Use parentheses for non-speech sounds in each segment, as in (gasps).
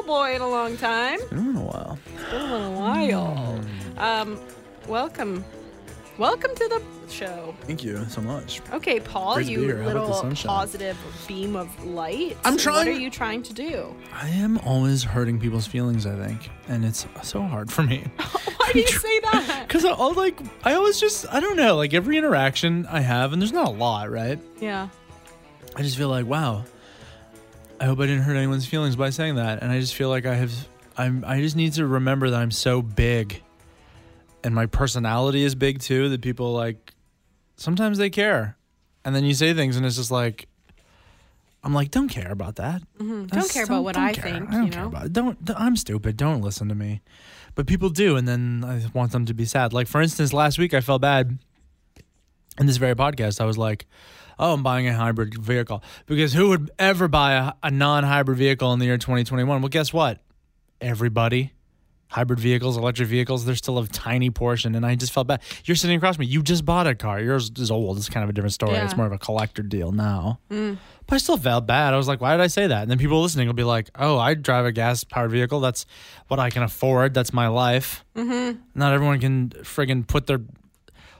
Boy in a long time. It's been a while. It's been a little while. Um, welcome. Welcome to the show. Thank you so much. Okay, Pol, Great you here. How about the little positive beam of light. I'm trying. What are you trying to do? I am always hurting people's feelings, I think. And it's so hard for me. (laughs) Why do you say that? (laughs) Because I'll like, I always just, I don't know, like every interaction I have, and there's not a lot, right? Yeah. I just feel like, wow, I hope I didn't hurt anyone's feelings by saying that. And I just feel like I have, I'm, I just need to remember that I'm so big and my personality is big too that people like, sometimes they care. And then you say things and it's just like, I'm like, don't care about that. Mm-hmm. Don't That's- care about what don't I care. think, I don't you care know? about it. Don't. I'm stupid. Don't listen to me. But people do, and then I want them to be sad. Like for instance, last week I felt bad. In this very podcast, I was like, "Oh, I'm buying a hybrid vehicle because who would ever buy a, a non-hybrid vehicle in the year 2021?" Well, guess what? Everybody. Hybrid vehicles, electric vehicles, they're still a tiny portion. And I just felt bad. You're sitting across from me. You just bought a car. Yours is old. It's kind of a different story. Yeah. It's more of a collector deal now. But I still felt bad. I was like, why did I say that? And then people listening will be like, oh, I drive a gas powered vehicle. That's what I can afford. That's my life. Mm-hmm. Not everyone can friggin' put their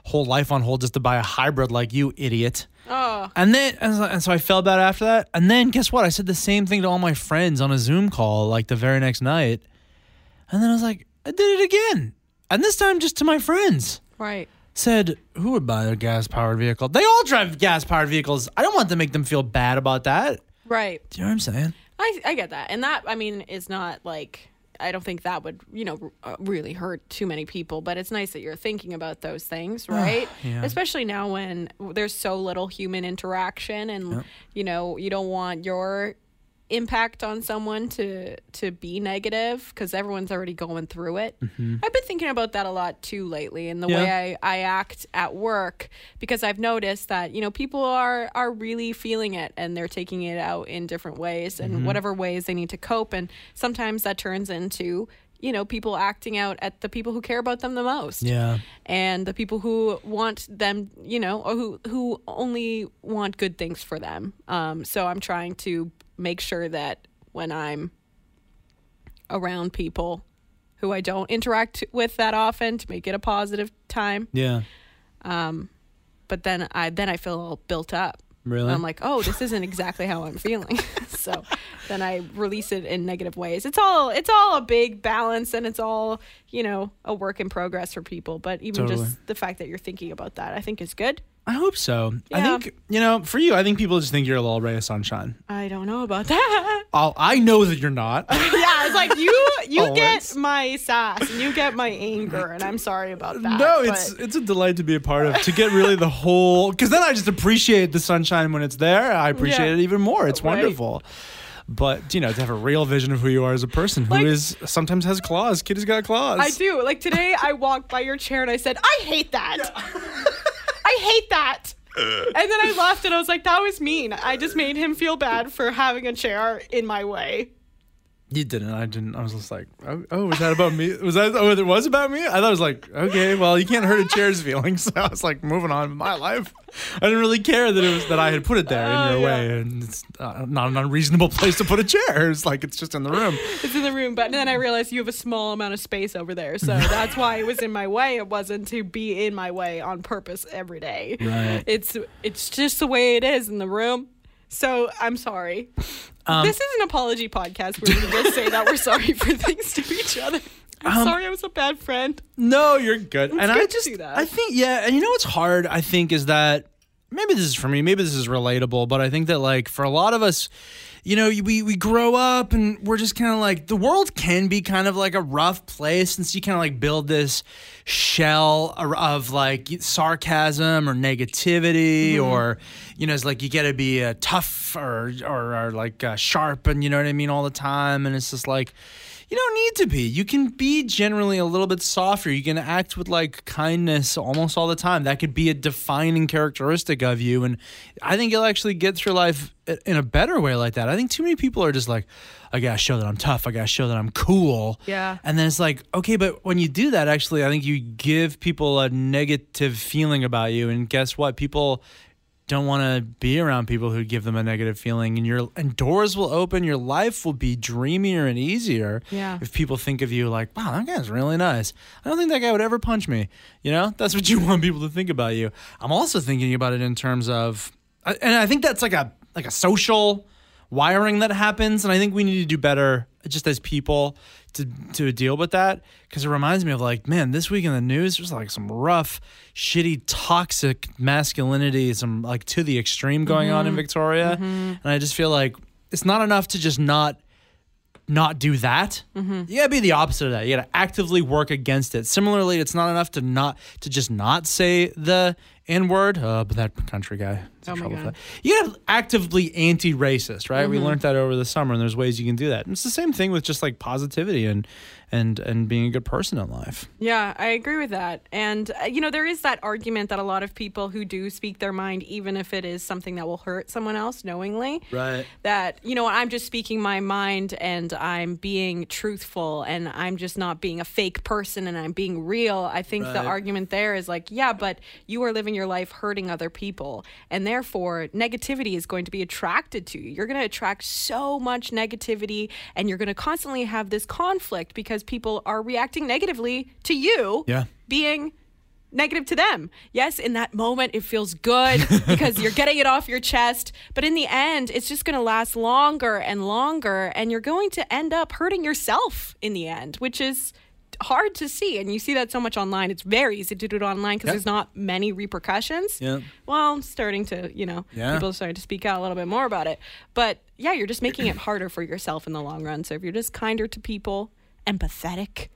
whole life on hold just to buy a hybrid like you, idiot. Oh, And then, and so, I felt bad after that. And then guess what? I said the same thing to all my friends on a Zoom call like the very next night. And then I was like, I did it again. And this time just to my friends right. said, Who would buy a gas powered vehicle? They all drive gas powered vehicles. I don't want to make them feel bad about that. Right. Do you know what I'm saying? I, I get that. And that, I mean, is not like, I don't think that would, you know, r- uh, really hurt too many people, but it's nice that you're thinking about those things, (sighs) right? yeah. Especially now when there's so little human interaction and, you know, you don't want your impact on someone to to be negative because everyone's already going through it. I've been thinking about that a lot too lately and the Yeah. way I, I act at work because I've noticed that, you know, people are are really feeling it and they're taking it out in different ways and whatever ways they need to cope and sometimes that turns into you know people acting out at the people who care about them the most Yeah. and the people who want them, you know, or who who only want good things for them. Um, so I'm trying to make sure that when I'm around people who I don't interact with that often, to make it a positive time. Yeah. Um, but then I then I feel all built up. Really? I'm like, oh, this isn't exactly how I'm feeling. (laughs) so then I release it in negative ways. It's all it's all a big balance and it's all, you know, a work in progress for people. But even Totally. just the fact that you're thinking about that, I think is good. I hope so. I think, you know, for you, I think people just think you're a little ray of sunshine. I don't know about that. (laughs) I'll, I know that you're not. (laughs) yeah, it's like you (laughs) you oh, get my sass and you get my anger and I'm sorry about that. no, but- it's it's a delight to be a part of. To get really the whole, because then I just appreciate the sunshine when it's there. I appreciate Yeah. it even more. It's Right. wonderful. But you know, to have a real vision of who you are as a person, who Like- is sometimes has claws. Kitty's got claws. I do. Like today I walked by your chair and I said, I hate that. I hate that. (laughs) And then I laughed and I was like, that was mean. I just made him feel bad for having a chair in my way. You didn't. I didn't. I was just like, oh, oh, was that about me? Was that? Oh, it was about me. I thought it was like, okay, well, you can't hurt a chair's feelings. So (laughs) I was like, moving on with my life. I didn't really care that it was that I had put it there in your yeah. way, and it's uh, not an unreasonable place to put a chair. It's like it's just in the room. It's in the room, but then I realized you have a small amount of space over there. So (laughs) that's why it was in my way. It wasn't to be in my way on purpose every day. Right. It's it's just the way it is in the room. So I'm sorry. Um, this is an apology podcast where we just say that we're sorry for (laughs) things to each other. I'm Um, sorry I was a bad friend. No, you're good. and I good to just, see that. I think, yeah, and you know what's hard? I think is that maybe this is for me, maybe this is relatable, but I think that like for a lot of us, you know, we we grow up and we're just kind of like the world can be kind of like a rough place, and so you kind of like build this shell of- like sarcasm or negativity, or you know, it's like you got to be uh, tough or or, or like uh, sharp, and you know what I mean all the time, and it's just like you don't need to be. You can be generally a little bit softer. You can act with like kindness almost all the time. That could be a defining characteristic of you. And I think you'll actually get through life in a better way like that. I think too many people are just like, I gotta show that I'm tough. I gotta show that I'm cool. Yeah. And then it's like, okay, but when you do that, actually, I think you give people a negative feeling about you. And guess what? People don't want to be around people who give them a negative feeling and your and doors will open your life will be dreamier and easier Yeah. if people think of you like wow that guy's really nice. I don't think that guy would ever punch me you know? That's what you (laughs) want people to think about you. I'm also thinking about it in terms of and i think that's like a like a social wiring that happens and i think we need to do better just as people to to deal with that because it reminds me of like man this week in the news there's like some rough shitty toxic masculinity some like to the extreme going on in mm-hmm. victoria mm-hmm. and i just feel like it's not enough to just not not do that. Mm-hmm. You gotta be the opposite of that. You gotta actively work against it. Similarly, it's not enough to not to just not say the N word. Uh, but that country guy. Oh my God. that. You gotta actively anti-racist, right? We learned that over the summer, and there's ways you can do that. And it's the same thing with just like positivity and and and being a good person in life. Yeah, I agree with that. And, uh, you know, there is that argument that a lot of people who do speak their mind, even if it is something that will hurt someone else knowingly, Right. that, you know, I'm just speaking my mind and I'm being truthful and I'm just not being a fake person and I'm being real. I think the argument there is like, yeah, but you are living your life hurting other people. And therefore, negativity is going to be attracted to you. You're going to attract so much negativity and you're going to constantly have this conflict because people are reacting negatively to you Yeah. being negative to them. Yes, in that moment it feels good (laughs) because you're getting it off your chest, but in the end it's just going to last longer and longer and you're going to end up hurting yourself in the end, which is hard to see and you see that so much online. It's very easy to do it online because Yeah. there's not many repercussions. Yeah. Well, starting to, you know, Yeah. people are starting to speak out a little bit more about it. But yeah, you're just making it harder for yourself in the long run. So if you're just kinder to people, empathetic,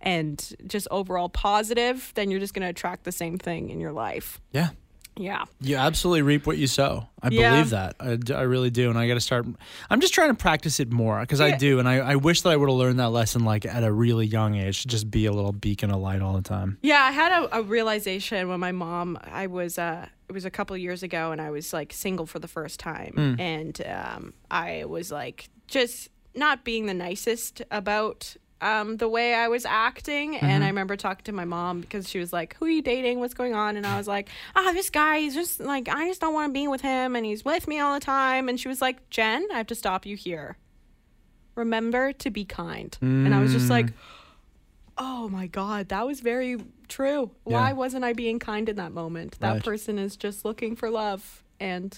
and just overall positive, then you're just going to attract the same thing in your life. Yeah. Yeah. You absolutely reap what you sow. I Yeah. believe that. I really do. And I got to start. I'm just trying to practice it more because I do. And I, I wish that I would have learned that lesson like at a really young age to just be a little beacon of light all the time. Yeah, I had a, a realization when my mom. I was uh, it was a couple years ago, and I was like single for the first time, and um, I was like just not being the nicest about um, the way I was acting. And I remember talking to my mom because she was like, "Who are you dating? What's going on?" And I was like, "Ah, this guy. He's just like I just don't want to be with him, and he's with me all the time." And she was like, "Jen, I have to stop you here. Remember to be kind." And I was just like. Oh my God, that was very true. Why wasn't I being kind in that moment? That Right. person is just looking for love, and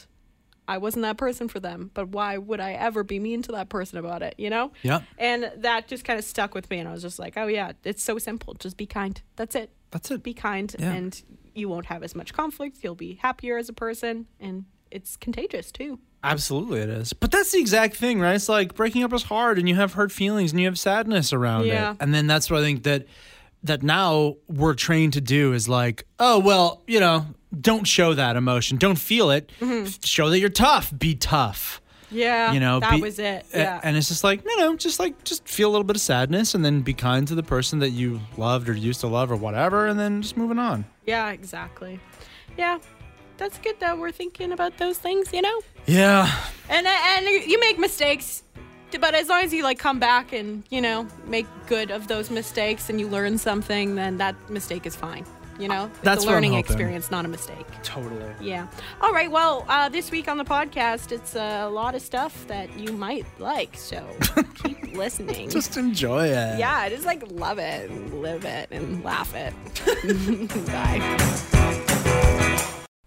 I wasn't that person for them. But why would I ever be mean to that person about it, you know? Yeah. And that just kind of stuck with me, and I was just like, oh yeah, it's so simple. Just be kind. That's it. That's it. Be kind, Yeah. and you won't have as much conflict. You'll be happier as a person, and it's contagious too. Absolutely, it is. But that's the exact thing, right? It's like breaking up is hard, and you have hurt feelings, and you have sadness around Yeah. it. And then that's what I think that that now we're trained to do is like, oh well, you know, don't show that emotion, don't feel it. Mm-hmm. Show that you're tough. Be tough. Yeah, You know, that be- was it. Yeah, And it's just like, you know, just like just feel a little bit of sadness, and then be kind to the person that you loved or used to love or whatever, and then just moving on. yeah, exactly. Yeah, that's good that we're thinking about those things, you know. Yeah. And uh, and you make mistakes, but as long as you like come back and you know make good of those mistakes and you learn something, then that mistake is fine. You know, it's That's a learning experience, not a mistake. Totally. Yeah. All right. Well, uh, this week on the podcast, it's a lot of stuff that you might like. So (laughs) keep listening. Just enjoy it. yeah, just like love it and live it and laugh it. (laughs) Bye.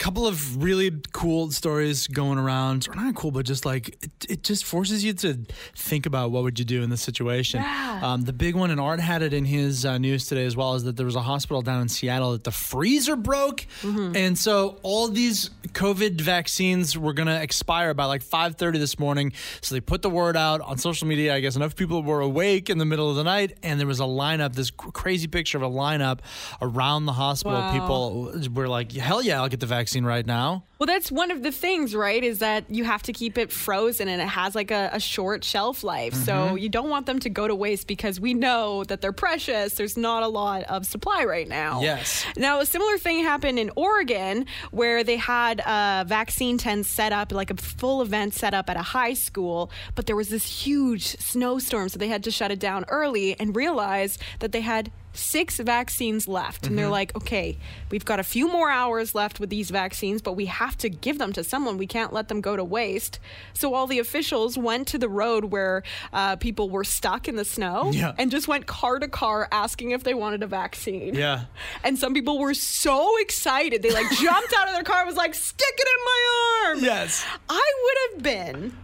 Couple of really cool stories going around. Or not cool but just like it, it just forces you to think about what would you do in this situation. Yeah. um, the big one and art had it in his uh, news today as well is that there was a hospital down in seattle that the freezer broke. And so all these covid vaccines were going to expire by like 5.30 this morning. So they put the word out on social media. I guess enough people were awake in the middle of the night and there was a lineup this cr- crazy picture of a lineup around the hospital. Wow. people were like hell yeah i'll get the vaccine right now Well, that's one of the things, right? Is that you have to keep it frozen and it has like a, a short shelf life. Mm-hmm. So you don't want them to go to waste because we know that they're precious. There's not a lot of supply right now. Yes. Now, a similar thing happened in Oregon where they had a vaccine tent set up, like a full event set up at a high school, but there was this huge snowstorm. So they had to shut it down early and realized that they had six vaccines left. And they're like, okay, we've got a few more hours left with these vaccines, but we have to give them to someone. We can't let them go to waste. So all the officials went to the road where uh, people were stuck in the snow (laughs) Yeah. and just went car to car asking if they wanted a vaccine. Yeah. (laughs) And some people were so excited. They like (laughs) jumped out of their car and was like, stick it in my arm. Yes. I would have been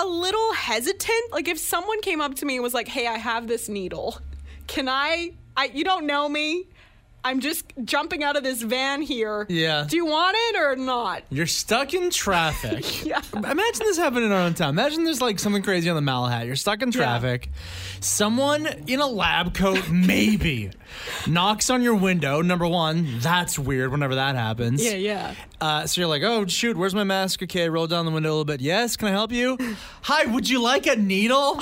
a little hesitant. Like if someone came up to me and was like, "Hey, I have this needle. Can I? I you don't know me. I'm just jumping out of this van here. Yeah. Do you want it or not?" You're stuck in traffic. (laughs) Yeah. Imagine this happening in our own town. Imagine there's like something crazy on the Malahat. You're stuck in traffic. Someone in a lab coat, maybe, (laughs) knocks on your window. Number one, that's weird whenever that happens. Yeah, yeah. Uh, so you're like, oh, shoot, where's my mask? Okay, roll down the window a little bit. Yes, can I help you? (laughs) Hi, would you like a needle?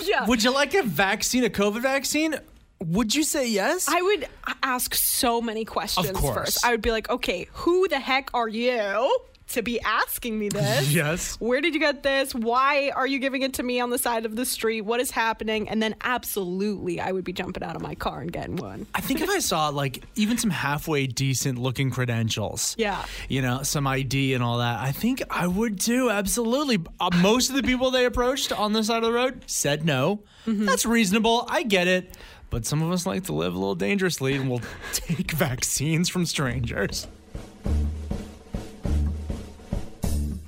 Yeah. Would you like a vaccine, a COVID vaccine? Would you say yes? I would ask so many questions course. first. I would be like, "Okay, who the heck are you?" To be asking me this. (laughs) Yes. Where did you get this? Why are you giving it to me on the side of the street? What is happening? And then absolutely I would be jumping out of my car and getting one. I think if I saw like even some halfway decent looking credentials, Yeah. you know, some ID and all that, I think I would too. Absolutely. Uh, most of the people they approached on the side of the road said no. That's reasonable. I get it. But some of us like to live a little dangerously and we'll (laughs) take vaccines from strangers.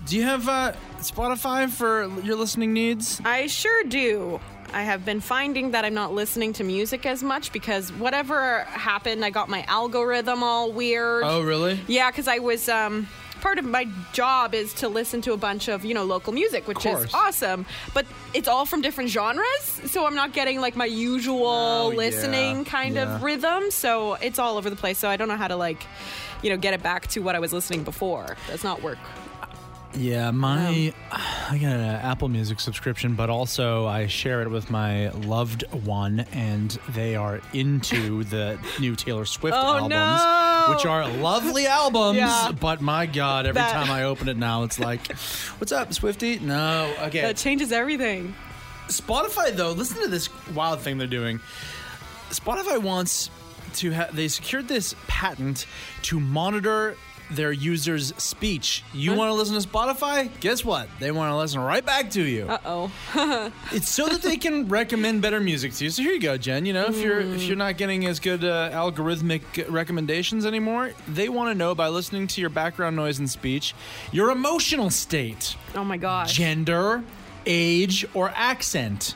Do you have uh, Spotify for your listening needs? I sure do. I have been finding that I'm not listening to music as much because whatever happened, I got my algorithm all weird. Oh, really? Yeah, because I was um, part of my job is to listen to a bunch of you know local music, which is awesome. But it's all from different genres, so I'm not getting like my usual Oh, yeah. listening kind Yeah. of rhythm. So it's all over the place. So I don't know how to like, you know, get it back to what I was listening before. Does not work. Yeah, my um, (sighs) I got an Apple Music subscription, but also I share it with my loved one, and they are into the new Taylor Swift Oh, albums, no. Which are lovely albums. Yeah. But my God, every That- time I open it now, it's like, "What's up, Swifty?" No, okay. That changes everything. Spotify though, listen to this wild thing they're doing. Spotify wants to have they secured this patent to monitor their users' speech. You want to listen to Spotify? Guess what? They want to listen right back to you. Uh oh. (laughs) It's so that they can recommend better music to you. So here you go, Jen. You know, if you're if you're not getting as good uh, algorithmic recommendations anymore, they want to know by listening to your background noise and speech, your emotional state, Oh my gosh. gender, age, or accent.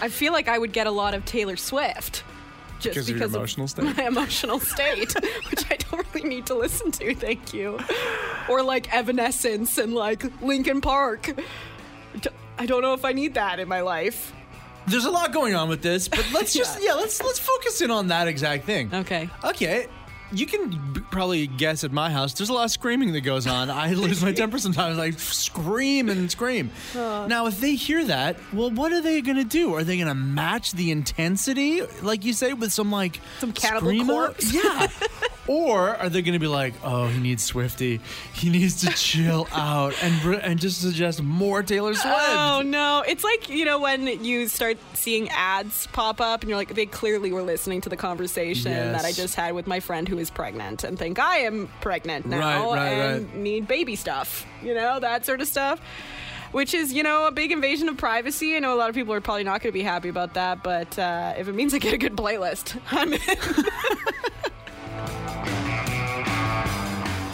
I feel like I would get a lot of Taylor Swift. Just Because of your because emotional state? my emotional state, which I don't really need to listen to. Thank you. Or like Evanescence and like Linkin Park. I don't know if I need that in my life. There's a lot going on with this, but let's (laughs) just yeah, let's let's focus in on that exact thing. Okay. Okay. You can b- probably guess at my house. There's a lot of screaming that goes on. I lose my (laughs) temper sometimes. I scream and scream. Now, if they hear that, well, what are they going to do? Are they going to match the intensity, like you say, with some like Some Cannibal? Corpse? Yeah. (laughs) or are they going to be like, oh, he needs Swifty. He needs to chill (laughs) out and br- and just suggest more Taylor Swift. Oh no. It's like, you know, when you start seeing ads pop up and you're like, they clearly were listening to the conversation that I just had with my friend who is pregnant and think I am pregnant now Right, right, and right. need baby stuff, you know, that sort of stuff. Which is, you know, a big invasion of privacy. I know a lot of people are probably not going to be happy about that, but uh, if it means I get a good playlist, (laughs) I'm in. (laughs)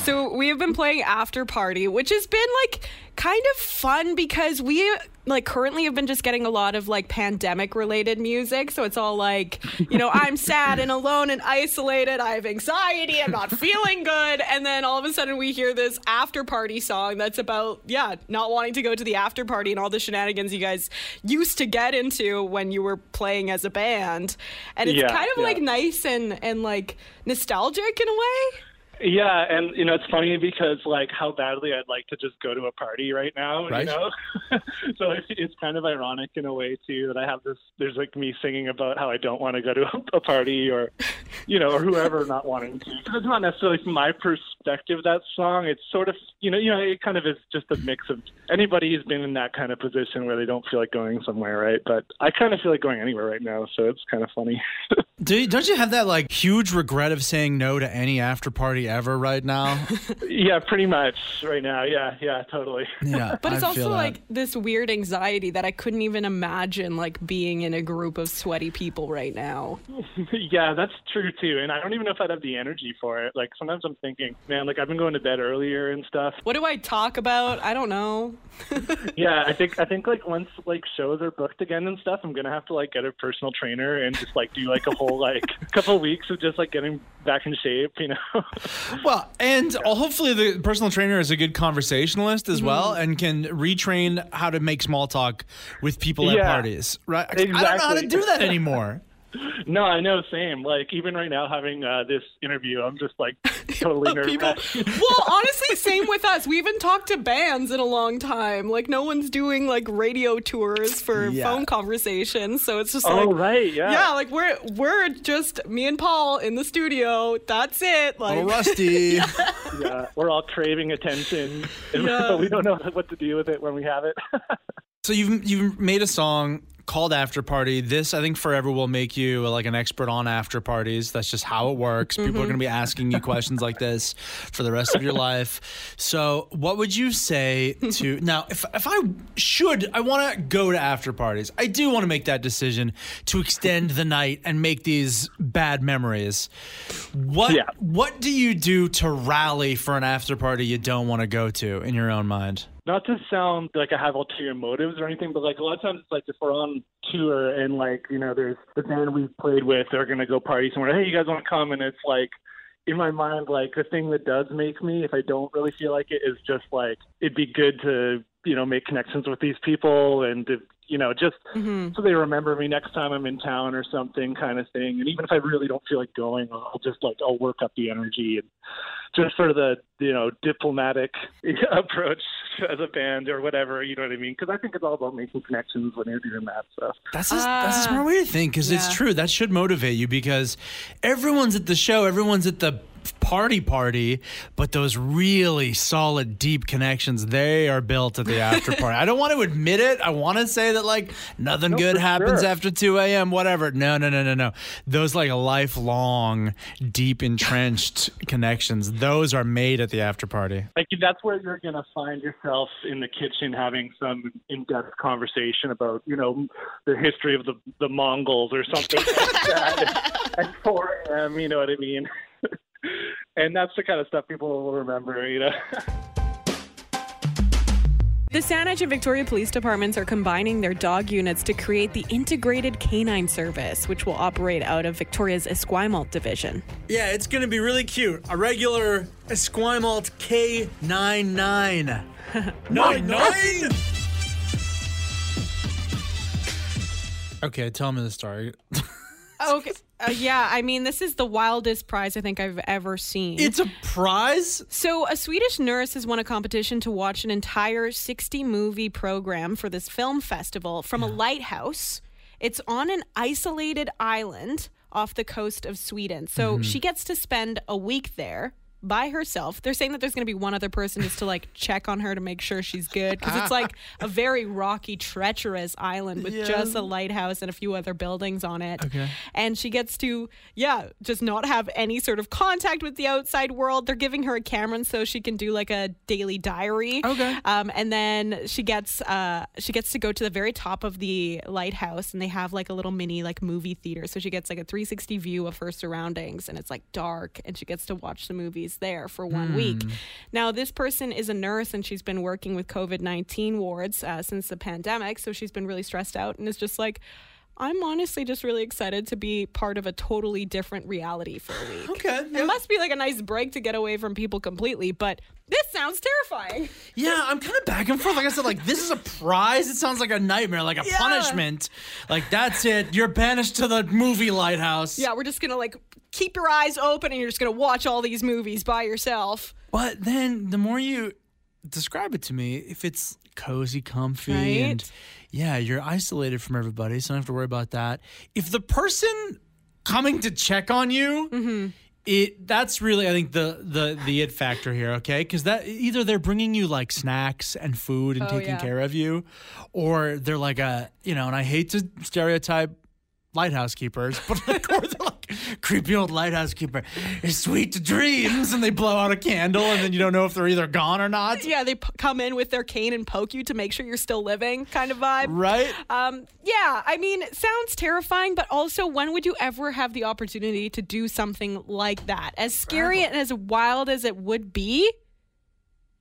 So we have been playing After Party, which has been like kind of fun because we like currently have been just getting a lot of like pandemic related music. So it's all like, you know, I'm sad and alone and isolated. I have anxiety. I'm not feeling good. And then all of a sudden we hear this after party song that's about, yeah, not wanting to go to the after party and all the shenanigans you guys used to get into when you were playing as a band. And it's Yeah, kind of yeah. like nice and, and like nostalgic in a way. Yeah, and you know it's funny because like how badly I'd like to just go to a party right now, Right. you know. (laughs) so it's, it's kind of ironic in a way too that I have this. There's like me singing about how I don't want to go to a, (laughs) a party or, you know, or whoever not wanting to. 'Cause it's not necessarily from my perspective that song. It's sort of you know you know it kind of is just a mix of anybody who's been in that kind of position where they don't feel like going somewhere, right? But I kind of feel like going anywhere right now, so it's kind of funny. (laughs) Do you, don't you have that like huge regret of saying no to any after party ever right now? (laughs) yeah, pretty much right now. Yeah, yeah, totally. (laughs) Yeah, But it's I also feel that. like this weird anxiety that I couldn't even imagine like being in a group of sweaty people right now. (laughs) yeah, that's true too. And I don't even know if I'd have the energy for it. Like sometimes I'm thinking, man, like I've been going to bed earlier and stuff. What do I talk about? I don't know. Yeah, I think I think like once like shows are booked again and stuff, I'm gonna have to like get a personal trainer and just like do like a whole like couple weeks of just like getting back in shape, you know. Well, and uh, hopefully the personal trainer is a good conversationalist as mm-hmm. well and can retrain how to make small talk with people at parties. Right? I don't know how to do that anymore. (laughs) (laughs) no, I know, same. Like even right now having uh, this interview, I'm just like (laughs) totally nervous. People, (laughs) well, honestly, same with us. We haven't talked to bands in a long time. Like, no one's doing like radio tours for Yeah. phone conversations. So it's just oh like, right, yeah. yeah, like we're we're just me and Pol in the studio. That's it. A Like, little rusty. yeah. We're all craving attention, and Yeah. but we don't know what to do with it when we have it. So you've you've made a song called After Party. This I think forever will make you like an expert on after parties. That's just how it works. People are mm-hmm. going to be asking you questions like this for the rest of your life. So, what would you say to (laughs) Now, if if I should I want to go to after parties. I do want to make that decision to extend the night and make these bad memories. What Yeah. what do you do to rally for an after party you don't want to go to in your own mind? Not to sound like I have ulterior motives or anything, but like a lot of times it's like if we're on tour and like, you know, there's the band we've played with, they're gonna go party somewhere, hey you guys wanna come and it's like in my mind, like the thing that does make me, if I don't really feel like it, is just like it'd be good to, you know, make connections with these people and to, you know, just mm-hmm. so they remember me next time I'm in town or something kind of thing. And even if I really don't feel like going, I'll just like I'll work up the energy and just for the you know diplomatic (laughs) approach (laughs) as a band or whatever. You know what I mean? Because I think it's all about making connections when you're doing that stuff. That's a, ah. that's a smart way to think because it's true. That should motivate you because everyone's at the show, everyone's at the party party, but those really solid, deep connections, they are built at the (laughs) after party. I don't want to admit it. I want to say that like nothing good happens sure. after 2 a.m., whatever. No, no, no, no, no. Those like lifelong, deep, entrenched connections, those are made at the after party. Like that's where you're gonna find yourself in the kitchen having some in-depth conversation about you know the history of the the Mongols or something like that (laughs) at 4 a.m. You know what I mean? (laughs) (laughs) and that's the kind of stuff people will remember. You know. The Saanich and Victoria Police Departments are combining their dog units to create the Integrated Canine Service, which will operate out of Victoria's Esquimalt division. Yeah, it's going to be really cute. A regular Esquimalt K99. (laughs) Nine nine. Okay, tell me the story. (laughs) Okay. Uh, yeah, I mean, this is the wildest prize I think I've ever seen. It's a prize. So, a Swedish nurse has won a competition to watch an entire 60 movie program for this film festival from a lighthouse. It's on an isolated island off the coast of Sweden. So, she gets to spend a week there by herself. They're saying that there's going to be one other person just to like check on her to make sure she's good because it's like a very rocky, treacherous island with Yeah. just a lighthouse and a few other buildings on it. Okay. And she gets to, yeah, just not have any sort of contact with the outside world. They're giving her a camera so she can do like a daily diary. Okay. Um, and then she gets uh, she gets to go to the very top of the lighthouse, and they have like a little mini like movie theater. So she gets like a 360 view of her surroundings, and it's like dark, and she gets to watch the movies there for one week. Now this person is a nurse, and she's been working with COVID 19 wards uh, since the pandemic, so she's been really stressed out, and is just like. I'm honestly just really excited to be part of a totally different reality for a (laughs) week. Okay. It must be like a nice break to get away from people completely, but this sounds terrifying. Yeah, I'm kind of back and forth. Like I said, like this is a prize. It sounds like a nightmare, like a Yeah. punishment. Like that's it. You're banished to the movie lighthouse. Yeah, we're just gonna like keep your eyes open and you're just gonna watch all these movies by yourself. But then the more you describe it to me, if it's cozy, comfy, Right? and yeah, you're isolated from everybody, so I don't have to worry about that. If the person coming to check on you, Mm-hmm. it that's really I think the the the it factor here, okay? Because that either they're bringing you like snacks and food and Oh, taking yeah. care of you, or they're like a you know, and I hate to stereotype lighthouse keepers, (laughs) but like, or creepy old lighthouse keeper. Sweet to dreams, and they blow out a candle, and then you don't know if they're either gone or not. (laughs) Yeah, they p- come in with their cane and poke you to make sure you're still living, kind of vibe. Right? Um, yeah, I mean, sounds terrifying, but also, when would you ever have the opportunity to do something like that? As scary and as wild as it would be,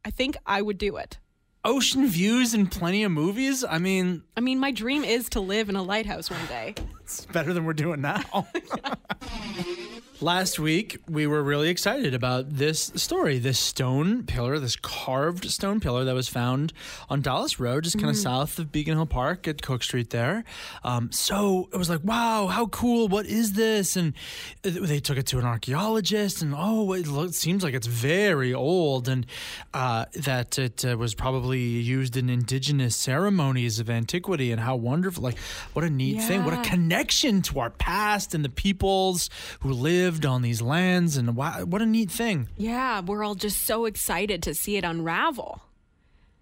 I think I would do it. Ocean views and plenty of movies. I mean, I mean, my dream is to live in a lighthouse one day. It's better than we're doing now. (laughs) Last week, we were really excited about this story this stone pillar, this carved stone pillar that was found on Dallas Road, just kind of south of Beacon Hill Park at Cook Street there. Um, so it was like, wow, how cool. What is this? And uh, they took it to an archaeologist, and oh, it, lo- it seems like it's very old, and uh, that it uh, was probably used in indigenous ceremonies of antiquity, and how wonderful. Like, what a neat thing. What a connection to our past and the peoples who lived on these lands and wow, what a neat thing. Yeah, we're all just so excited to see it unravel.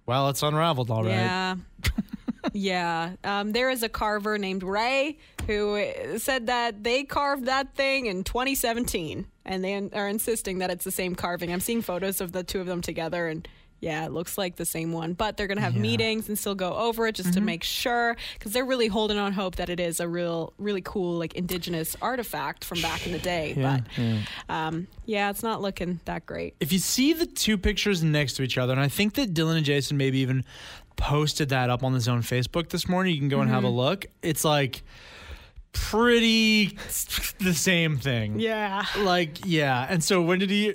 Well, it's unraveled all right. Yeah. (laughs) yeah. Um, there is a carver named Ray who said that they carved that thing in 2017 and they are insisting that it's the same carving. I'm seeing photos of the two of them together and yeah, it looks like the same one, but they're going to have Yeah. meetings and still go over it just to make sure because they're really holding on hope that it is a real, really cool, like indigenous artifact from back in the day. Yeah, but um, yeah, it's not looking that great. If you see the two pictures next to each other, and I think that Dylan and Jason maybe even posted that up on his own Facebook this morning, you can go and have a look. It's like pretty (laughs) the same thing. Yeah. Like, yeah. And so when did he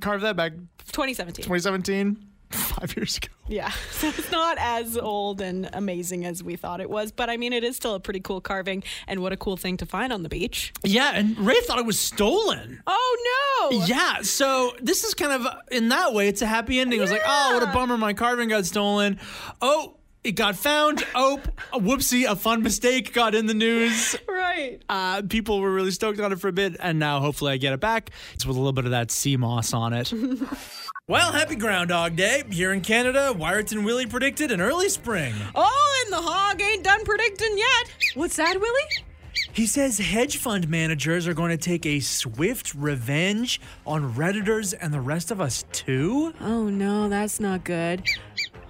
carve that back? 2017. 2017? Five years ago. Yeah, (laughs) so it's not as old and amazing as we thought it was, but I mean, it is still a pretty cool carving, and what a cool thing to find on the beach. Yeah, and Ray thought it was stolen. Oh no! Yeah, so this is kind of in that way, it's a happy ending. It was like, oh, what a bummer, my carving got stolen. Oh, it got found. Oh, a whoopsie, a fun mistake got in the news. (laughs) Right. Uh, people were really stoked on it for a bit, and now hopefully I get it back. It's with a little bit of that sea moss on it. (laughs) well, happy Groundhog Day. Here in Canada, Wiarton Willie predicted an early spring. Oh, and the hog ain't done predicting yet. What's that, Willie? He says hedge fund managers are going to take a swift revenge on Redditors and the rest of us too. Oh no, that's not good.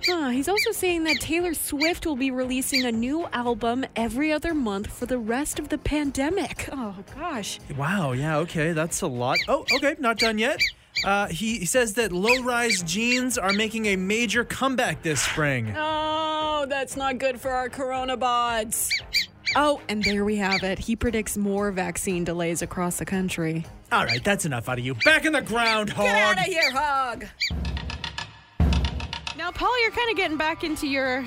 Huh, he's also saying that Taylor Swift will be releasing a new album every other month for the rest of the pandemic. Oh gosh. Wow, yeah, okay, that's a lot. Oh, okay, not done yet. Uh, he, he says that low rise jeans are making a major comeback this spring. Oh, that's not good for our corona bods. Oh, and there we have it. He predicts more vaccine delays across the country. All right, that's enough out of you. Back in the groundhog. Get out of here, hog. Now, Pol, you're kind of getting back into your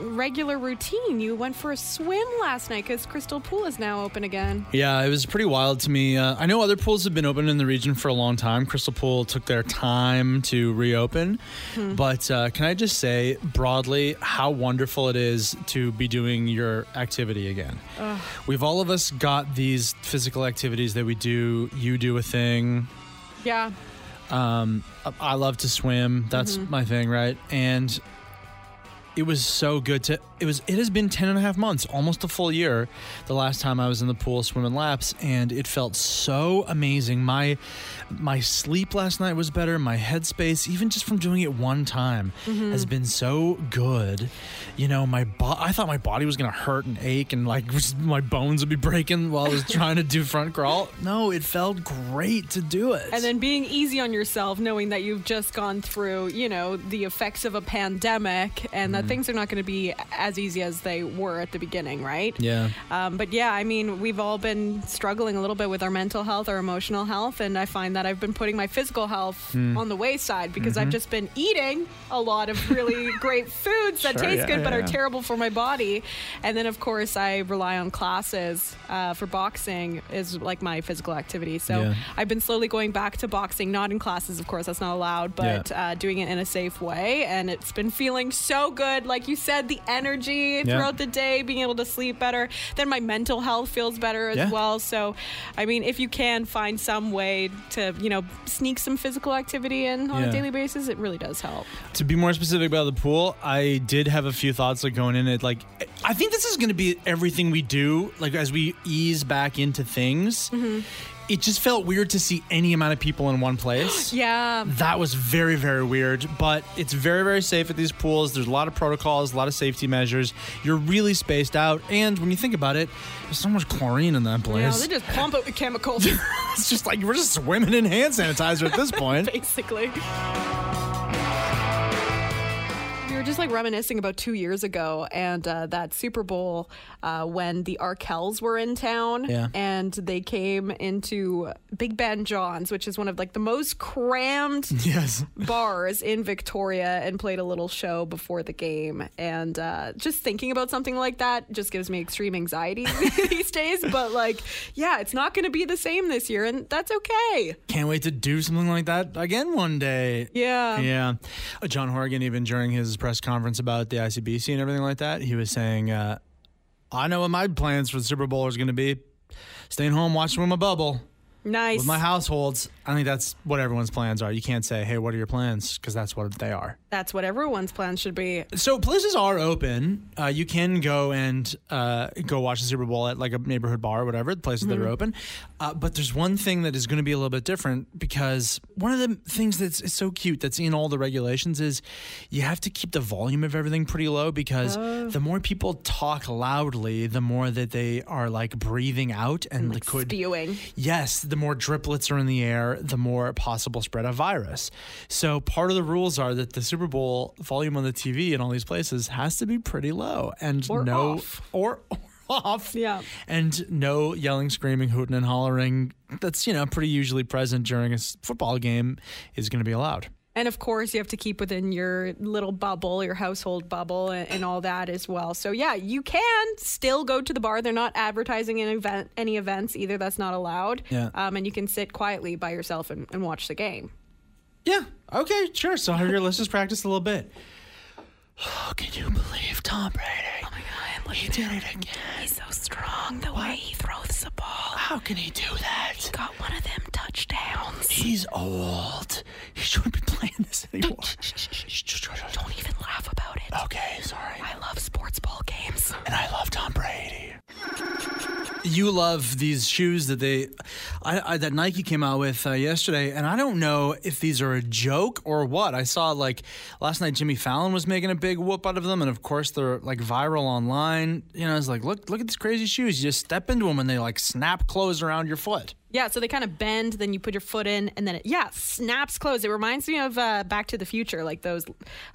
regular routine. You went for a swim last night because Crystal Pool is now open again. Yeah, it was pretty wild to me. Uh, I know other pools have been open in the region for a long time. Crystal Pool took their time to reopen. But uh, can I just say broadly how wonderful it is to be doing your activity again? We've all of us got these physical activities that we do. You do a thing. Yeah. Um, I love to swim. That's my thing, right? And it was so good to it was it has been 10 and a half months almost a full year the last time i was in the pool swimming laps and it felt so amazing. My my sleep last night was better my headspace even just from doing it one time mm-hmm. has been so good. You know my bo- i thought my body was gonna hurt and ache and like (laughs) my bones would be breaking while i was (laughs) trying to do front crawl. No it felt great to do it. And then being easy on yourself, knowing that you've just gone through, you know, the effects of a pandemic and that that things are not going to be as easy as they were at the beginning, right? Yeah. Um, but yeah, I mean, we've all been struggling a little bit with our mental health, our emotional health, and I find that I've been putting my physical health Hmm. on the wayside because Mm-hmm. I've just been eating a lot of really (laughs) great foods that Sure, taste yeah, good but yeah, are terrible for my body. And then, of course, I rely on classes uh, for boxing is like my physical activity. So Yeah. I've been slowly going back to boxing, not in classes, of course, that's not allowed, but uh, doing it in a safe way. And it's been feeling so good. Like you said, the energy Yeah. throughout the day, being able to sleep better. Then my mental health feels better as Yeah. well. So, I mean, if you can find some way to, you know, sneak some physical activity in on Yeah. a daily basis, it really does help. To be more specific about the pool, I did have a few thoughts like going in it. Like, I think this is going to be everything we do. Like as we ease back into things, mm-hmm. It just felt weird to see any amount of people in one place. (gasps) Yeah. That was very, very weird, but it's very, very safe at these pools. There's a lot of protocols, a lot of safety measures. You're really spaced out. And when you think about it, there's so much chlorine in that place. Yeah, they just pump it with chemicals, (laughs) it's just like we're just swimming in hand sanitizer at this (laughs) point. basically. We were just like reminiscing about two years ago and uh, that Super Bowl uh, when the Arkells were in town Yeah. and they came into Big Bad John's, which is one of like the most crammed (laughs) yes. bars in Victoria and played a little show before the game. And uh, just thinking about something like that just gives me extreme anxiety (laughs) these days. But like, yeah, it's not going to be the same this year, and that's okay. Can't wait to do something like that again one day. Yeah. Yeah. Uh, John Horgan, even during his press conference about the ICBC and everything like that, he was saying, uh, I know what my plans for the Super Bowl is going to be. Staying home, watching with my bubble, Nice. with my households. I think that's what everyone's plans are. You can't say, hey, what are your plans? Because that's what they are. That's what everyone's plan should be. So places are open. Uh, you can go and uh, go watch the Super Bowl at like a neighborhood bar or whatever, the places that are open. Uh, but there's one thing that is going to be a little bit different because one of the things that's so cute that's in all the regulations is you have to keep the volume of everything pretty low because the more people talk loudly, the more that they are like breathing out and Like could spewing. Yes, the more driplets are in the air, the more possible spread of virus. So part of the rules are that the Super Bowl volume on the TV in all these places has to be pretty low and Or no off. or, (laughs) or off. Yeah. And no yelling, screaming, hooting and hollering that's, you know, pretty usually present during a football game is going to be allowed. And of course, you have to keep within your little bubble, your household bubble, and, and all that as well. So, yeah, you can still go to the bar. They're not advertising an event, any events either. That's not allowed. Yeah. Um, and you can sit quietly by yourself and, and watch the game. Yeah. Okay, sure. So here, let's just practice a little bit. Oh, (sighs) can you believe Tom Brady? Oh my God, look He did it again. He's so strong. The way he throws the ball. How can he do that? He Got one of them touchdowns. He's old. He shouldn't be playing this anymore. Don't even laugh about it. Okay, You love these shoes that they, I, I, that Nike came out with uh, yesterday, and I don't know if these are a joke or what. I saw like last night Jimmy Fallon was making a big whoop out of them, and of course they're like viral online. You know, it's like look, look at these crazy shoes. You just step into them and they like snap close around your foot. Yeah, so they kind of bend, then you put your foot in, and then it, yeah, snaps closed. It reminds me of uh, Back to the Future, like those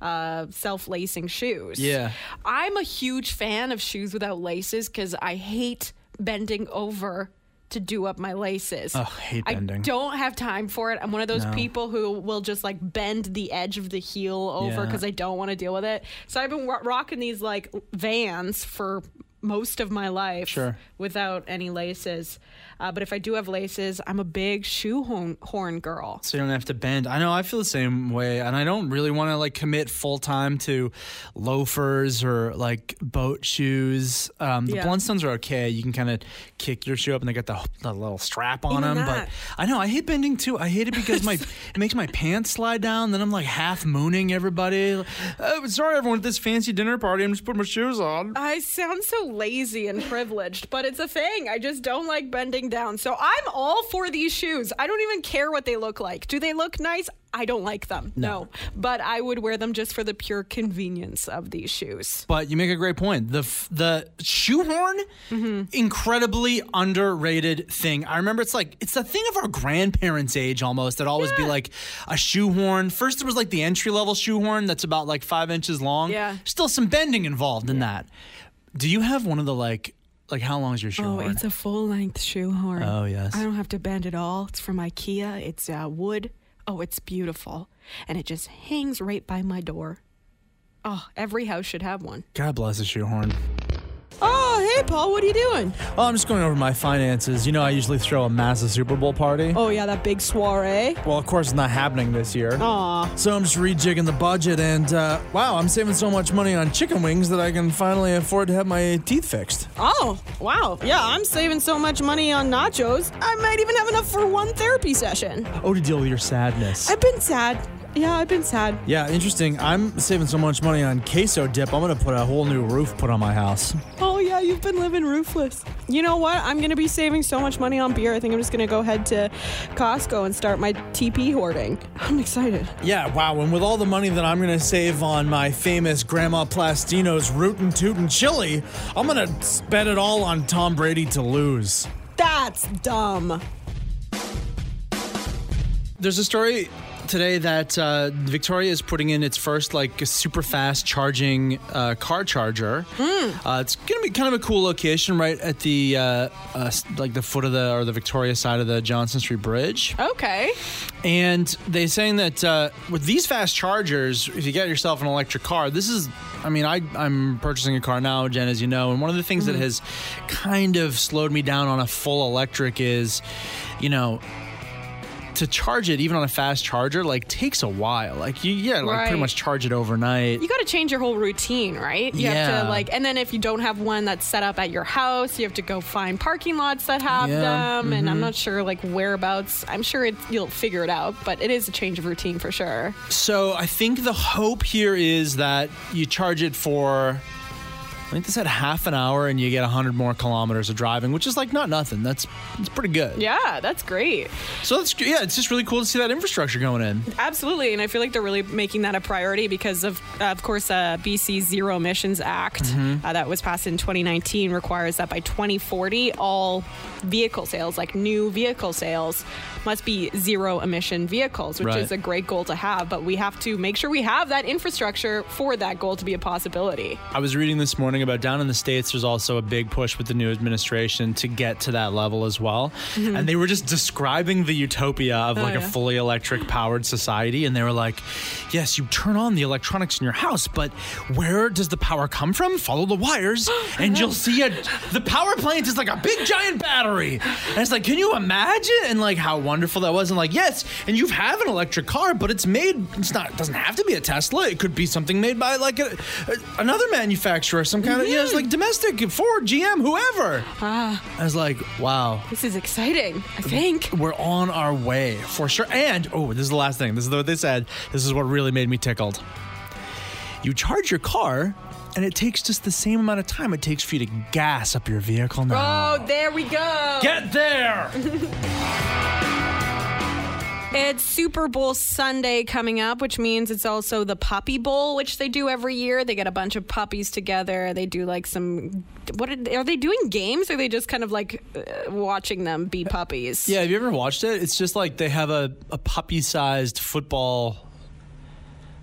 uh, self lacing shoes. Yeah. I'm a huge fan of shoes without laces because I hate bending over to do up my laces. Ugh, hate bending. I don't have time for it. I'm one of those No. people who will just like bend the edge of the heel over Yeah. because I don't want to deal with it. So I've been ro- rocking these like vans for most of my life Sure. without any laces. Uh, but if I do have laces, I'm a big shoehorn horn girl. So you don't have to bend. I know I feel the same way, and I don't really want to like commit full time to loafers or like boat shoes. Um, the Yeah. Blundstones are okay. You can kind of kick your shoe up, and they got the, the little strap on Even them. that. But I know I hate bending too. I hate it because my (laughs) it makes my pants slide down. Then I'm like half mooning everybody. Oh, sorry, everyone, at this fancy dinner party, I'm just putting my shoes on. I sound so lazy and privileged, but it's a thing. I just don't like bending down. So I'm all for these shoes. I don't even care what they look like. Do they look nice? I don't like them. No. But I would wear them just for the pure convenience of these shoes. But you make a great point. The f- the shoehorn, Mm-hmm. incredibly underrated thing. I remember it's like it's a thing of our grandparents' age almost. That always be like a shoehorn. First, it was like the entry level shoehorn that's about like five inches long. Yeah. still some bending involved in that. Do you have one of the like like how long is your shoehorn? Oh, shoehorn? it's a full length shoehorn. Oh, yes. I don't have to bend at all. It's from IKEA. It's uh, wood. Oh, it's beautiful. And it just hangs right by my door. Oh, every house should have one. God bless a shoehorn. Hey, Pol, what are you doing? Oh, I'm just going over my finances. You know, I usually throw a massive Super Bowl party. Oh, yeah, that big soiree. Well, of course, it's not happening this year. Aw. So I'm just rejigging the budget, and uh, wow, I'm saving so much money on chicken wings that I can finally afford to have my teeth fixed. Oh, wow. Yeah, I'm saving so much money on nachos, I might even have enough for one therapy session. Oh, to deal with your sadness. I've been sad. Yeah, I've been sad. yeah, interesting. I'm saving so much money on queso dip. I'm gonna put a whole new roof put on my house. Oh, yeah, you've been living roofless. You know what? I'm going to be saving so much money on beer. I think I'm just going to go head to Costco and start my TP hoarding. I'm excited. Yeah, wow. And with all the money that I'm gonna save on my famous Grandma Plastino's Rootin' Tootin' Chili, I'm gonna spend it all on Tom Brady to lose. That's dumb. There's a story today that uh, Victoria is putting in its first like super fast charging uh, car charger. Uh, it's gonna be kind of a cool location, right at the uh, uh, like the foot of the or the Victoria side of the Johnson Street Bridge. Okay. And they're saying that uh, with these fast chargers, if you get yourself an electric car, this is, I mean, I, I'm purchasing a car now, Jen, as you know, and one of the things that has kind of slowed me down on a full electric is, you know, to charge it even on a fast charger like takes a while like you yeah like pretty much charge it overnight You got to change your whole routine, right? You have Yeah. to like, and then if you don't have one that's set up at your house, you have to go find parking lots that have Yeah, them. And Mm-hmm. I'm not sure like whereabouts. I'm sure it, you'll figure it out, but it is a change of routine for sure. So I think the hope here is that you charge it for. I think they said half an hour and you get 100 more kilometers of driving, which is like not nothing. That's it's pretty good. Yeah, that's great. So that's yeah, it's just really cool to see that infrastructure going in. Absolutely, and I feel like they're really making that a priority because of, of course, uh, BC's Zero Emissions Act Mm-hmm. uh, that was passed in 2019 requires that by 2040 all vehicle sales, like new vehicle sales, must be zero emission vehicles, which Right. is a great goal to have. But we have to make sure we have that infrastructure for that goal to be a possibility. I was reading this morning about down in the states. There's also a big push with the new administration to get to that level as well, and they were just describing the utopia of like a Mm-hmm. Oh, yeah. fully electric powered society, and they were like, "Yes, you turn on the electronics in your house, but where does the power come from? Follow the wires, (gasps) and you'll see a the power plant is like a big giant battery." And it's like, can you imagine? And like how wonderful that was, and like yes, and you have an electric car, but it's made. It's not. It doesn't have to be a Tesla. It could be something made by like a, a- another manufacturer, some kind of you know, it's like domestic, Ford, GM, whoever. Ah, I was like, wow, this is exciting. I think. we're on our way for sure. And oh, this is the last thing. This is what they said. This is what really made me tickled. You charge your car, and it takes just the same amount of time it takes for you to gas up your vehicle now. Oh, there we go. Get there! (laughs) It's Super Bowl Sunday coming up, which means it's also the Puppy Bowl, which they do every year. They get a bunch of puppies together. They do like some. What are, are they doing? Games? Or are they just kind of like uh, watching them be puppies? yeah, have you ever watched it? It's just like they have a, a puppy sized football.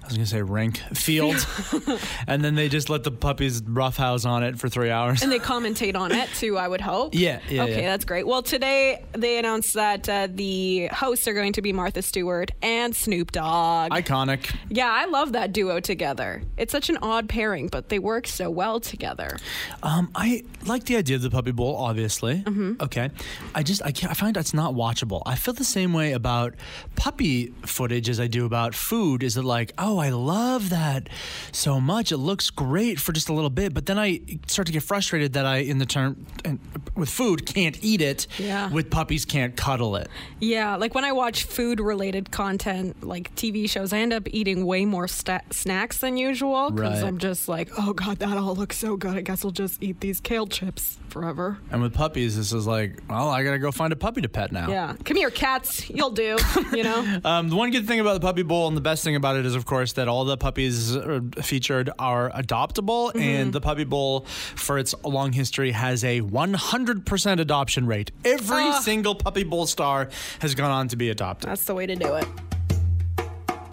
I was gonna say rink field, (laughs) and then they just let the puppies roughhouse on it for three hours. And they commentate on it too, I would hope. Yeah, yeah, Okay, yeah. that's great. Well, today they announced that uh, the hosts are going to be Martha Stewart and Snoop Dogg. Iconic. yeah, I love that duo together. It's such an odd pairing, but they work so well together. Um, I like the idea of the puppy bowl, obviously. Mm-hmm. Okay, I just I can't. I find that's not watchable. I feel the same way about puppy footage as I do about food. Is it like, oh, I love that so much. It looks great for just a little bit, but then I start to get frustrated that I, in the term, and with food, can't eat it. Yeah. With puppies, can't cuddle it. Yeah, like when I watch food related content, like TV shows, I end up eating way more sta- snacks than usual because Right. I'm just like, oh god, that all looks so good. I guess I'll just eat these kale chips forever. And with puppies, this is like, well, I gotta go find a puppy to pet now. Yeah, come here, cats. You'll do. (laughs) You know. Um, the one good thing about the puppy bowl and the best thing about it is, of course, that all the puppies uh, featured are adoptable, and the puppy bowl, for its long history, has a 100% adoption rate. Every Ah. single puppy bowl star has gone on to be adopted. That's the way to do it.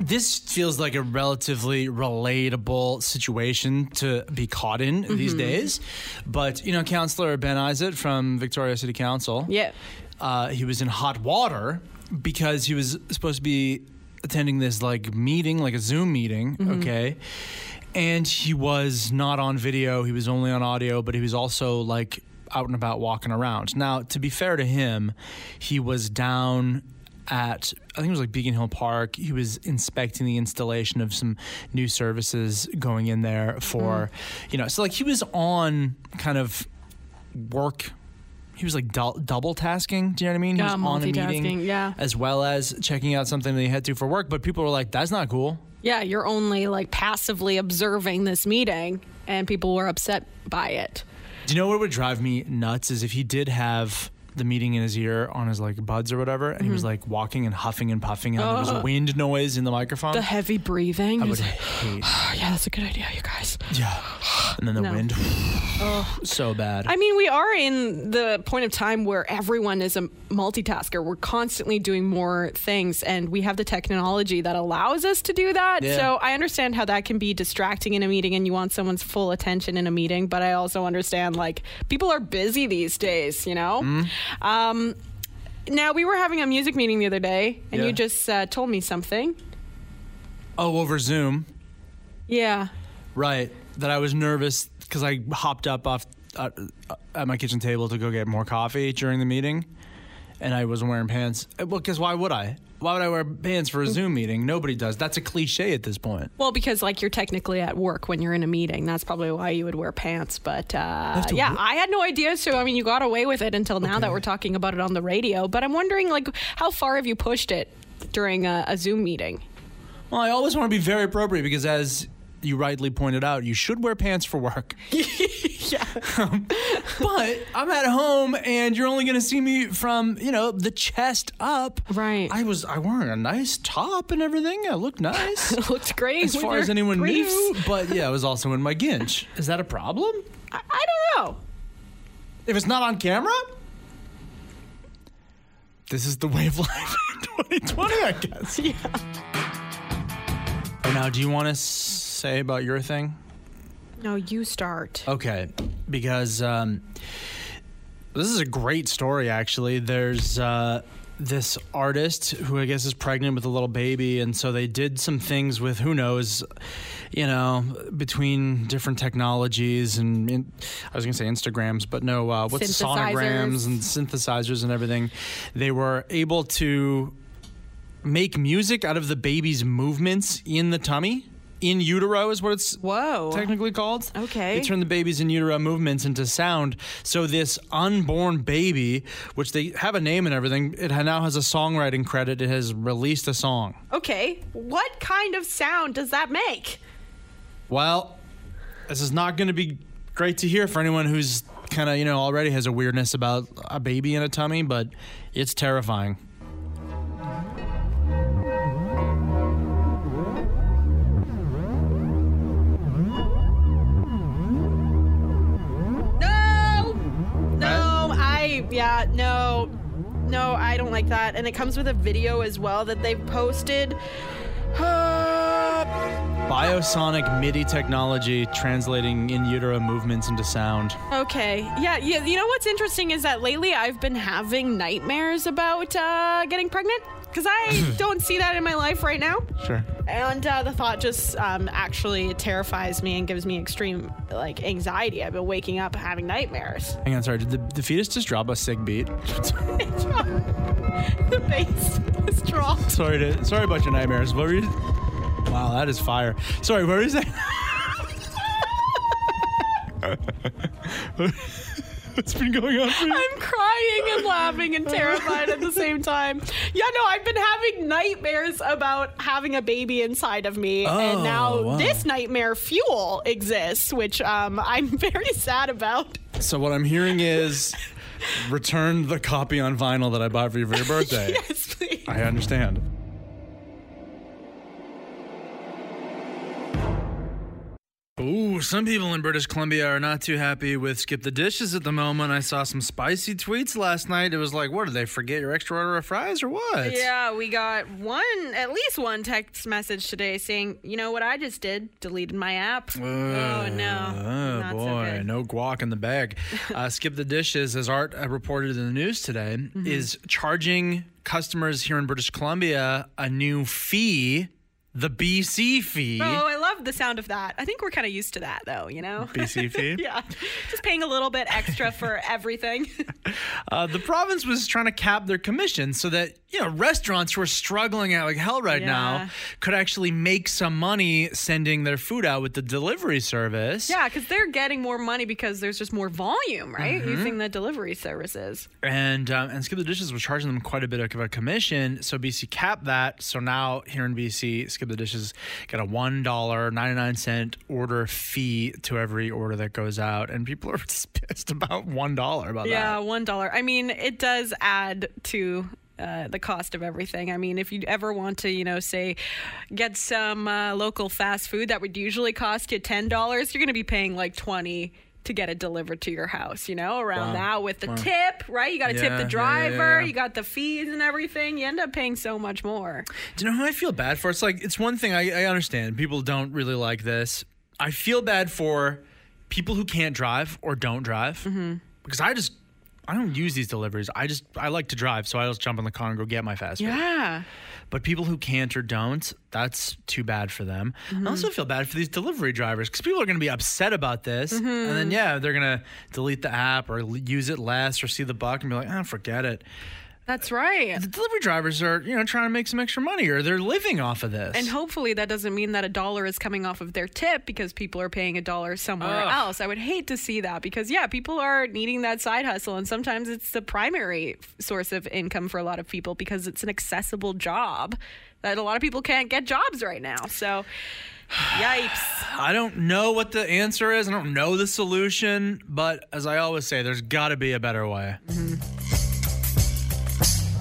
This feels like a relatively relatable situation to be caught in these days, but you know, Councillor Ben Isitt from Victoria City Council, Yeah. uh, he was in hot water because he was supposed to be attending this like meeting, like a Zoom meeting, mm-hmm. okay? And he was not on video, he was only on audio, but he was also like out and about walking around. Now, to be fair to him, he was down at I think it was like Beacon Hill Park. He was inspecting the installation of some new services going in there for, mm. you know, so like he was on kind of work. He was like dou- double tasking. Do you know what I mean? He Yeah, was on a meeting yeah. as well as checking out something that he had to for work. But people were like, "That's not cool." Yeah, you're only like passively observing this meeting, and people were upset by it. Do you know what would drive me nuts is if he did have the meeting in his ear on his like buds or whatever, and he was mm-hmm. like walking and huffing and puffing, and there was oh. wind noise in the microphone. The heavy breathing. I would hate. oh, (sighs) yeah, that's a good idea, you guys. Yeah. And then the No. wind. (sighs) Oh. so bad. I mean, we are in the point of time where everyone is a multitasker. We're constantly doing more things, and we have the technology that allows us to do that. Yeah. So I understand how that can be distracting in a meeting, and you want someone's full attention in a meeting. But I also understand like people are busy these days. You know. Mm-hmm. Um, now we were having a music meeting the other day, and Yeah. you just uh, told me something. oh, over Zoom. Yeah. Right. That I was nervous because I hopped up off uh, uh, at my kitchen table to go get more coffee during the meeting, and I wasn't wearing pants. Uh, Well, because why would I? Why would I wear pants for a Zoom meeting? Nobody does. That's a cliche at this point. Well, because like you're technically at work when you're in a meeting. That's probably why you would wear pants. But uh, yeah, I had no idea. So I mean, you got away with it until now that we're talking about it on the radio. But I'm wondering, like, how far have you pushed it during a, a Zoom meeting? Well, I always want to be very appropriate because, as you rightly pointed out, you should wear pants for work. (laughs) yeah. Um, but I'm at home, and you're only going to see me from you know the chest up. Right. I was I wearing a nice top and everything. I looked nice. It (laughs) looked great. as far as anyone briefs. knew. But yeah, I was also in my ginch. Is that a problem? I, I don't know. If it's not on camera? This is the way of life in 2020, I guess. (laughs) Yeah. Oh, now, do you want to say about your thing? No, you start. Okay, because um, this is a great story, actually. There's uh, this artist who I guess is pregnant with a little baby, and so they did some things with who knows, you know, between different technologies and I was going to say Instagrams, but no, uh, what's sonograms and synthesizers and everything. They were able to make music out of the baby's movements in the tummy. In utero is what it's Whoa. technically called. Okay. They turn the baby's in utero movements into sound. So this unborn baby, which they have a name and everything, it now has a songwriting credit. It has released a song. Okay. What kind of sound does that make? Well, this is not going to be great to hear for anyone who's kind of, you know, already has a weirdness about a baby in a tummy, but it's terrifying. I, yeah, no. No, I don't like that. And it comes with a video as well that they've posted. Biosonic MIDI technology translating in utero movements into sound. Okay. Yeah, yeah. You know what's interesting is that lately I've been having nightmares about uh, getting pregnant because I (laughs) don't see that in my life right now. Sure. And uh, the thought just um, actually terrifies me and gives me extreme like anxiety. I've been waking up having nightmares. Hang on, sorry. Did the, the fetus just drop a sick beat? (laughs) the bass was dropped. sorry to sorry about your nightmares. What were you? Wow, that is fire. Sorry, what were you saying? (laughs) (laughs) What's been going on for you? I'm crying and laughing and terrified at the same time. Yeah, no, I've been having nightmares about having a baby inside of me, and Oh, now wow. this nightmare fuel exists, which um, I'm (laughs) very sad about. So what I'm hearing is return the copy on vinyl that I bought for you for your (laughs) birthday. Yes, please. I understand. Ooh, some people in British Columbia are not too happy with Skip the Dishes at the moment. I saw some spicy tweets last night. It was like, what, did they forget your extra order of fries or what? Yeah, we got one, at least one text message today saying, you know what I just did? Deleted my app. oh, no. Oh Not so boy, good. no guac in the bag. (laughs) Uh, Skip the Dishes, as Art uh, reported in the news today, Mm-hmm. is charging customers here in British Columbia a new fee, the BC fee. Oh, I love the sound of that. I think we're kind of used to that, though, you know? BC fee. (laughs) yeah. Just paying a little bit extra for (laughs) everything. Uh, the province was trying to cap their commission so that you know restaurants who are struggling out like hell right Yeah. now could actually make some money sending their food out with the delivery service. yeah, because they're getting more money because there's just more volume, right? Mm-hmm. Using the delivery services. and um, and Skip the Dishes was charging them quite a bit of a commission, so BC capped that. So now here in BC, Skip the Dishes got a one dollar ninety nine cent order fee to every order that goes out, and people are (laughs) just pissed about one dollar about Yeah, that. one dollar. I mean, it does add to uh, the cost of everything. I mean, if you ever want to, you know, say get some uh, local fast food that would usually cost you ten dollars, you're going to be paying like twenty to get it delivered to your house. You know, around Wow. that with the tip, right? You got to Yeah, tip yeah, the yeah, driver. yeah. You got the fees and everything. You end up paying so much more. Do you know who I feel bad for? It's like it's one thing I, I understand people don't really like this. I feel bad for people who can't drive or don't drive Mm-hmm. because I just I don't use these deliveries. I just I like to drive, so I just jump in the car and go get my fast food. Yeah. But people who can't or don't, that's too bad for them. Mm-hmm. I also feel bad for these delivery drivers because people are going to be upset about this, and then yeah, they're going to delete the app or use it less or see the buck and be like, ah, forget it. That's right. The delivery drivers are you know trying to make some extra money or they're living off of this. And hopefully that doesn't mean that a dollar is coming off of their tip because people are paying a dollar somewhere Ugh. else. I would hate to see that because yeah, people are needing that side hustle and sometimes it's the primary source of income for a lot of people because it's an accessible job that a lot of people can't get jobs right now. So yikes. (sighs) I don't know what the answer is. I don't know the solution, but as I always say, there's got to be a better way. Mm-hmm.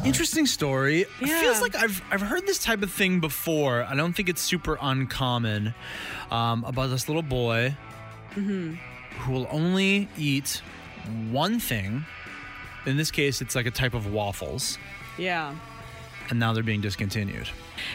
Interesting story. It Yeah. feels like I've I've heard this type of thing before. I don't think it's super uncommon um, about this little boy who will only eat one thing. In this case, it's like a type of waffles, Yeah. And now they're being discontinued.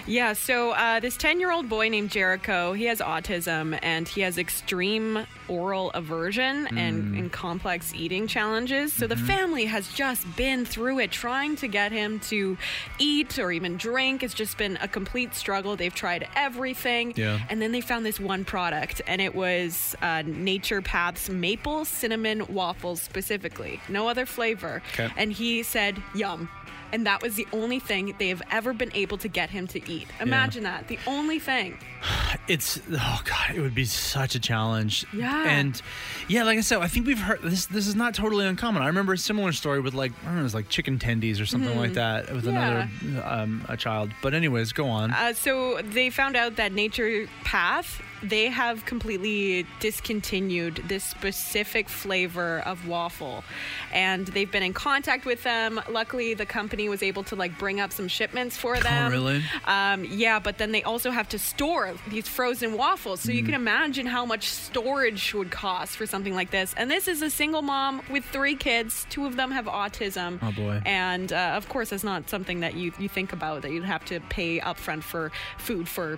Yeah, so uh, this 10 year old boy named Jericho, he has autism and he has extreme oral aversion and, and complex eating challenges. So the family has just been through it trying to get him to eat or even drink. It's just been a complete struggle. They've tried everything. Yeah. And then they found this one product, and it was uh, Nature's Path maple cinnamon waffles specifically, no other flavor. Okay. And he said, yum. And that was the only thing they have ever been able to get him to eat. Imagine that. The only thing. (sighs) It's oh god, it would be such a challenge. Yeah. And yeah, like I said, I think we've heard this. This is not totally uncommon. I remember a similar story with like I don't know, it was like chicken tendies or something like that with Yeah. another um, a child. But anyways, go on. Uh, so they found out that Nature Path, they have completely discontinued this specific flavor of waffle. And they've been in contact with them. Luckily, the company was able to like bring up some shipments for them. really? Um, yeah, but then they also have to store these frozen waffles. So Mm. you can imagine how much storage would cost for something like this. And this is a single mom with three kids. Two of them have autism. Oh, boy. And uh, of course, it's not something that you, you think about that you'd have to pay upfront for food for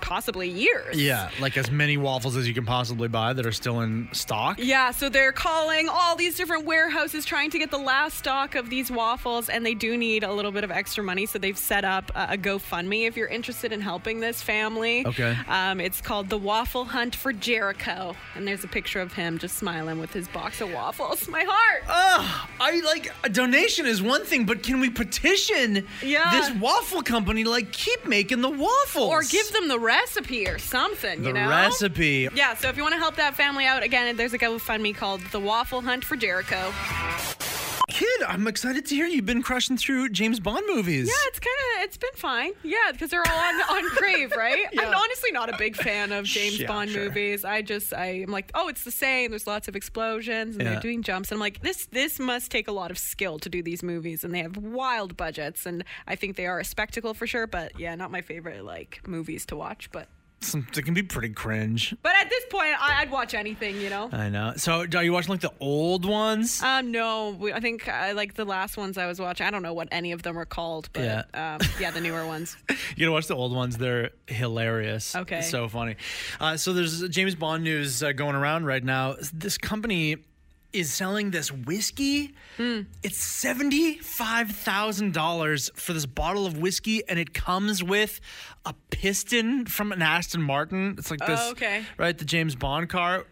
possibly years. yeah, like as many waffles as you can possibly buy that are still in stock. Yeah, so they're calling all these different warehouses trying to get the last stock of these waffles, and they do need a little bit of extra money. So they've set up a, a GoFundMe if you're interested in helping this family. Okay. Um, it's called The Waffle Hunt for Jericho. And there's a picture of him just smiling with his box of waffles. My heart. Ugh, I like a donation is one thing, but can we petition Yeah. this waffle company to like keep making the waffles or give them the recipe or something, the you know? recipe? Yeah, so if you want to help that family out, again, there's a GoFundMe called The Waffle Hunt for Jericho. Kid, I'm excited to hear you've been crushing through James Bond movies. Yeah, it's kind of it's been fine. Yeah, because they're all on on Crave, (laughs) right? I'm honestly not a big fan of James Yeah, Bond sure. movies. I just I am like, oh, it's the same. There's lots of explosions and Yeah. they're doing jumps, and I'm like, this this must take a lot of skill to do these movies, and they have wild budgets, and I think they are a spectacle for sure. But yeah, not my favorite like movies to watch, but. Some, they can be pretty cringe. But at this point, I, I'd watch anything, you know. I know. So, are you watching like the old ones? Um, no, we, I think I like the last ones I was watching. I don't know what any of them are called, but Yeah. yeah, um, yeah the newer ones. (laughs) You gotta watch the old ones. They're hilarious. Okay. It's so funny. Uh, so there's James Bond news uh, going around right now. This company is selling this whiskey. Hmm. It's five thousand dollars for this bottle of whiskey, and it comes with a piston from an Aston Martin. It's like this, Oh, okay. right? The James Bond car.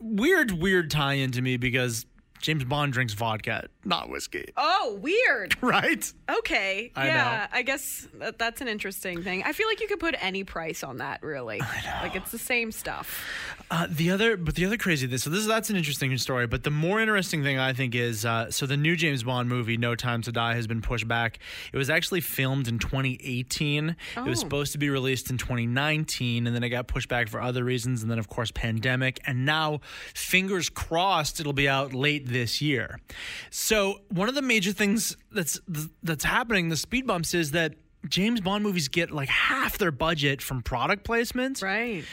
Weird, weird tie-in to me because James Bond drinks vodka, not whiskey, Oh, weird. (laughs) right? Okay. I yeah, know. I guess that, that's an interesting thing. I feel like you could put any price on that, really. I know. Like it's the same stuff. Uh, the other, but the other crazy thing. So this that's an interesting story. But the more interesting thing I think is, uh, so the new James Bond movie, No Time to Die, has been pushed back. It was actually filmed in 2018. Oh. It was Oh. supposed to be released in 2019, and then it got pushed back for other reasons. And then, of course, pandemic. And now, fingers crossed, it'll be out late this year. So one of the major things that's that's happening, the speed bumps, is that. James Bond movies get like half their budget from product placements. Right.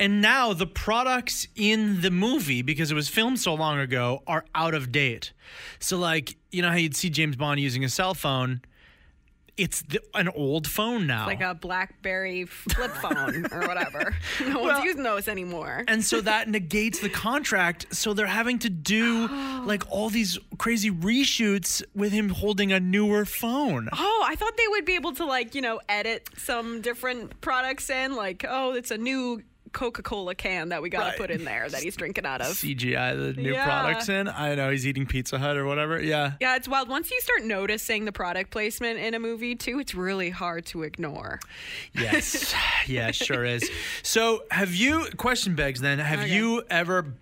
And now the products in the movie, because it was filmed so long ago, are out of date. So, like, you know how you'd see James Bond using a cell phone? It's the, an old phone now. Like a BlackBerry flip (laughs) phone or whatever. (laughs) No Well- one's using those anymore. and so that (laughs) negates the contract. So they're having to do (gasps) like all these crazy reshoots with him holding a newer phone. Oh, I thought they would be able to like, you know, edit some different products in like, oh, it's a new Coca-Cola can that we got to Right. put in there that he's drinking out of. CGI the new Yeah. products in. I know he's eating Pizza Hut or whatever. Yeah. Yeah, it's wild. Once you start noticing the product placement in a movie too, it's really hard to ignore. Yes. (laughs) yeah, sure is. So, have you, question begs then, have Okay. you ever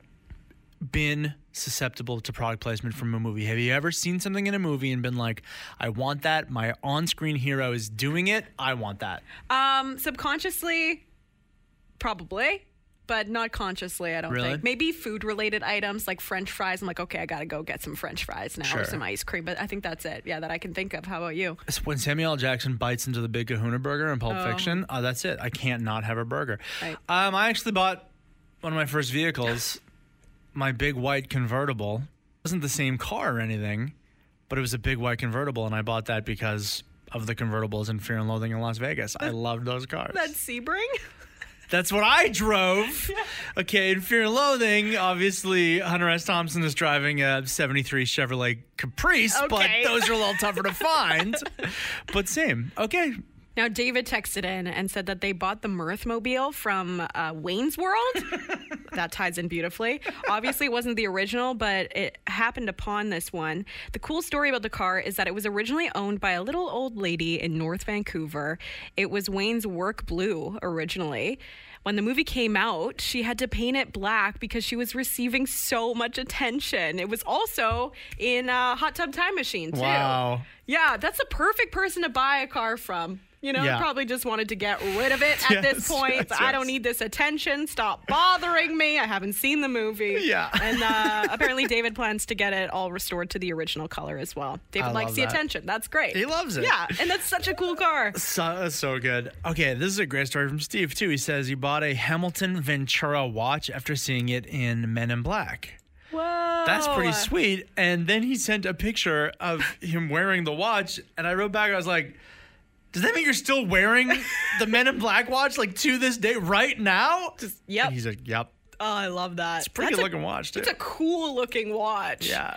been susceptible to product placement from a movie? Have you ever seen something in a movie and been like, I want that. My on screen hero is doing it. I want that. Um, subconsciously, probably, but not consciously. I don't Really? think. Maybe food-related items like French fries. I'm like, okay, I gotta go get some French fries now Sure. or some ice cream. But I think that's it. Yeah, that I can think of. How about you? When Samuel L. Jackson bites into the Big Kahuna burger in Pulp Fiction, oh, that's it. I can't not have a burger. Right. Um, I actually bought one of my first vehicles, my big white convertible. It wasn't the same car or anything, but it was a big white convertible, and I bought that because of the convertibles in Fear and Loathing in Las Vegas. I (laughs) loved those cars. That's Sebring. That's what I drove. Okay, in Fear and Loathing, obviously Hunter S. Thompson is driving a 73 Chevrolet Caprice, but those are a little tougher to find. (laughs) but same. Okay. Now, David texted in and said that they bought the Mirthmobile from uh, Wayne's World. (laughs) that ties in beautifully. Obviously, it wasn't the original, but it happened upon this one. The cool story about the car is that it was originally owned by a little old lady in North Vancouver. It was Wayne's work blue originally. When the movie came out, she had to paint it black because she was receiving so much attention. It was also in uh, Hot Tub Time Machine, too. Wow. Yeah, that's a perfect person to buy a car from. You know, Yeah. probably just wanted to get rid of it (laughs) at Yes, this point. yes, I don't need this attention. Stop bothering me. I haven't seen the movie. Yeah. And uh, (laughs) apparently, David plans to get it all restored to the original color as well. David I likes the that. attention. That's great. He loves it. Yeah, and that's such a cool car. (laughs) So, so good. Okay, this is a great story from Steve, too. He says he bought a Hamilton Ventura watch after seeing it in Men in Black. Whoa. That's pretty sweet. And then he sent a picture of him wearing the watch, and I wrote back, I was like, does that mean you're still wearing the Men in Black watch like to this day right now? yep. And he's like, yep. Oh, I love that. It's a pretty That's good looking watch too. It's a cool looking watch. yeah.